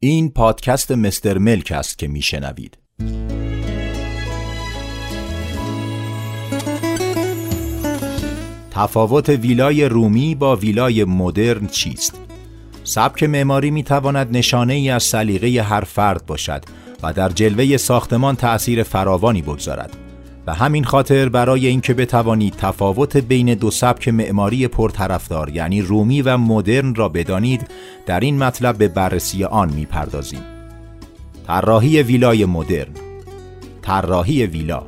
این پادکست مستر ملک است که میشنوید تفاوت ویلای رومی با ویلای مدرن چیست؟ سبک معماری می تواند نشانه ای از سلیقه هر فرد باشد و در جلوه ساختمان تأثیر فراوانی بگذارد. به همین خاطر برای اینکه بتوانید تفاوت بین دو سبک معماری پرطرفدار یعنی رومی و مدرن را بدانید در این مطلب به بررسی آن می‌پردازیم. طراحی ویلای مدرن طراحی ویلا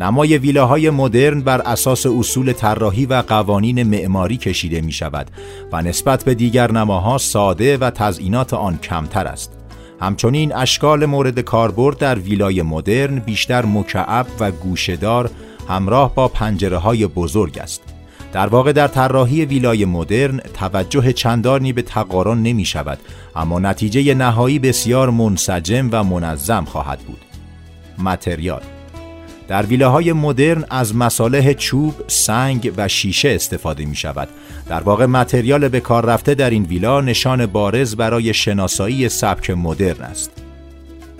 نمای ویلاهای مدرن بر اساس اصول طراحی و قوانین معماری کشیده می شود و نسبت به دیگر نماها ساده و تزئینات آن کمتر است. همچنین اشکال مورد کاربرد در ویلای مدرن بیشتر مکعب و گوشهدار همراه با پنجره های بزرگ است. در واقع در طراحی ویلای مدرن توجه چندانی به تقارن نمی شود اما نتیجه نهایی بسیار منسجم و منظم خواهد بود. متریال در ویلاهای مدرن از مصالح چوب، سنگ و شیشه استفاده می شود. در واقع متریال به کار رفته در این ویلا نشان بارز برای شناسایی سبک مدرن است.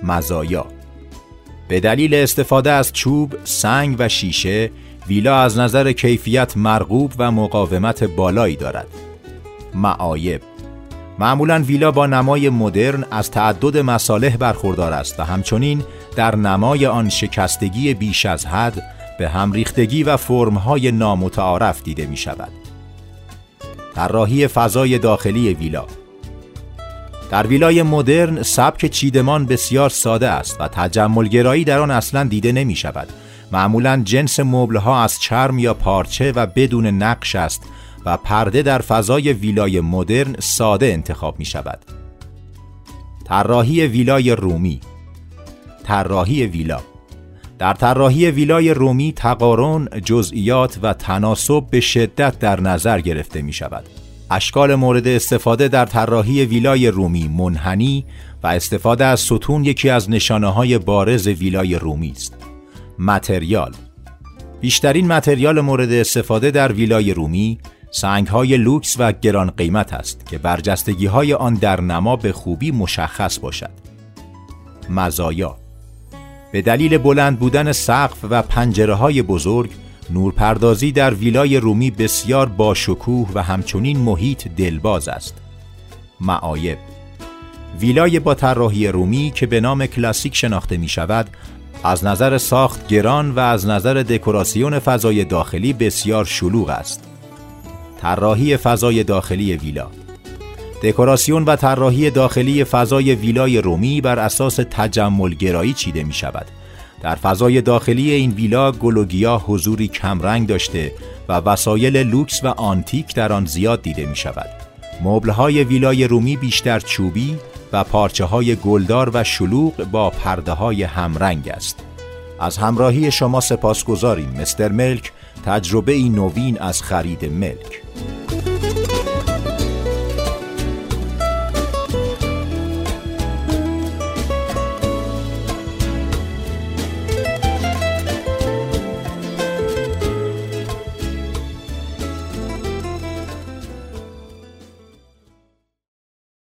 مزایا به دلیل استفاده از چوب، سنگ و شیشه، ویلا از نظر کیفیت مرغوب و مقاومت بالایی دارد. معایب معمولا ویلا با نمای مدرن از تعدد مصالح برخوردار است و همچنین در نمای آن شکستگی بیش از حد به هم ریختگی و فرمهای نامتعارف دیده می شود. طراحی فضای داخلی ویلا در ویلای مدرن سبک چیدمان بسیار ساده است و تجملگرایی در آن اصلا دیده نمی شود. معمولا جنس مبلها از چرم یا پارچه و بدون نقش است و پرده در فضای ویلای مدرن ساده انتخاب می شود. طراحی ویلای رومی طراحی ویلا در طراحی ویلای رومی تقارن، جزئیات و تناسب به شدت در نظر گرفته می شود. اشکال مورد استفاده در طراحی ویلای رومی منحنی و استفاده از ستون یکی از نشانه های بارز ویلای رومی است. متریال بیشترین متریال مورد استفاده در ویلای رومی سنگ های لوکس و گران قیمت است که برجستگی های آن در نما به خوبی مشخص باشد. مزایا به دلیل بلند بودن سقف و پنجره های بزرگ نورپردازی در ویلای رومی بسیار باشکوه و همچنین محیط دلباز است. معایب ویلای با طراحی رومی که به نام کلاسیک شناخته می شود از نظر ساخت گران و از نظر دکوراسیون فضای داخلی بسیار شلوغ است. طراحی فضای داخلی ویلا دکوراسیون و طراحی داخلی فضای ویلای رومی بر اساس تجمل گرایی چیده می شود. در فضای داخلی این ویلا گلوگیا حضوری کمرنگ داشته و وسایل لوکس و آنتیک در آن زیاد دیده می شود. مبلهای ویلای رومی بیشتر چوبی و پارچه های گلدار و شلوغ با پرده های همرنگ است. از همراهی شما سپاس گذاریم مستر ملک تجربه نوین از خرید ملک